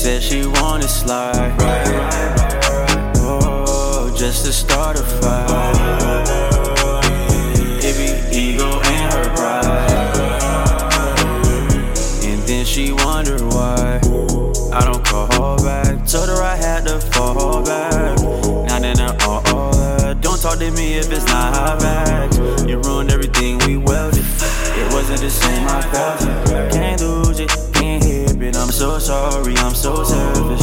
said she wanna slide. Right? Oh, just to start a fight. It be ego and her pride. And then she wondered why I don't call back. Told her I had to fall back. Now that I'm all, all that. Don't talk to me if it's not back. I'm so sorry, I'm so selfish.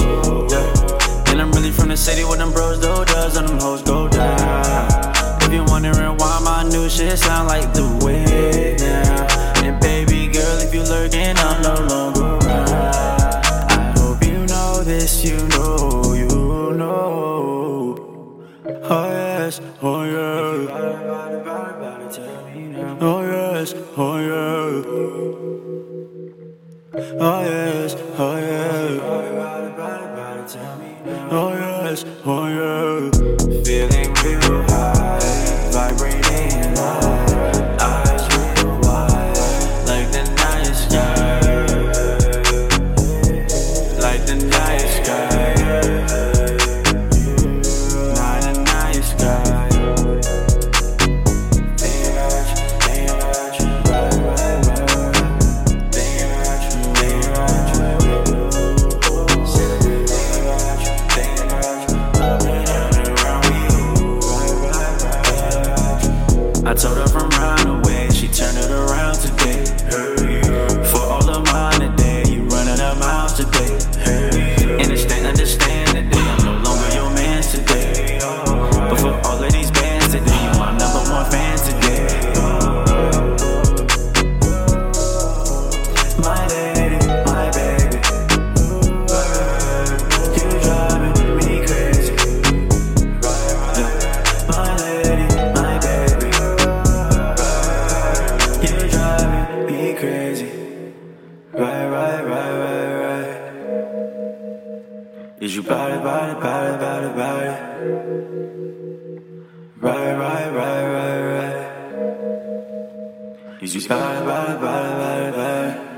Yeah. And I'm really from the city where them bros do does and them hoes go down. If you're wondering why my new shit sound like the way now. And baby girl, if you lurking, I'm no longer around. I hope you know this, you know, you know. Oh yes, oh yeah. Oh yes, oh yeah. Oh yes, oh yeah. Oh yes, oh yeah. Feeling real high, told her from round away, she turned it around today. For all of mine today, you running a miles today. You bout it, bout it, bout it, bout it, bout it? Right, right, right, right, right. Is you bout it, bout it, bout it, bout it, bout it?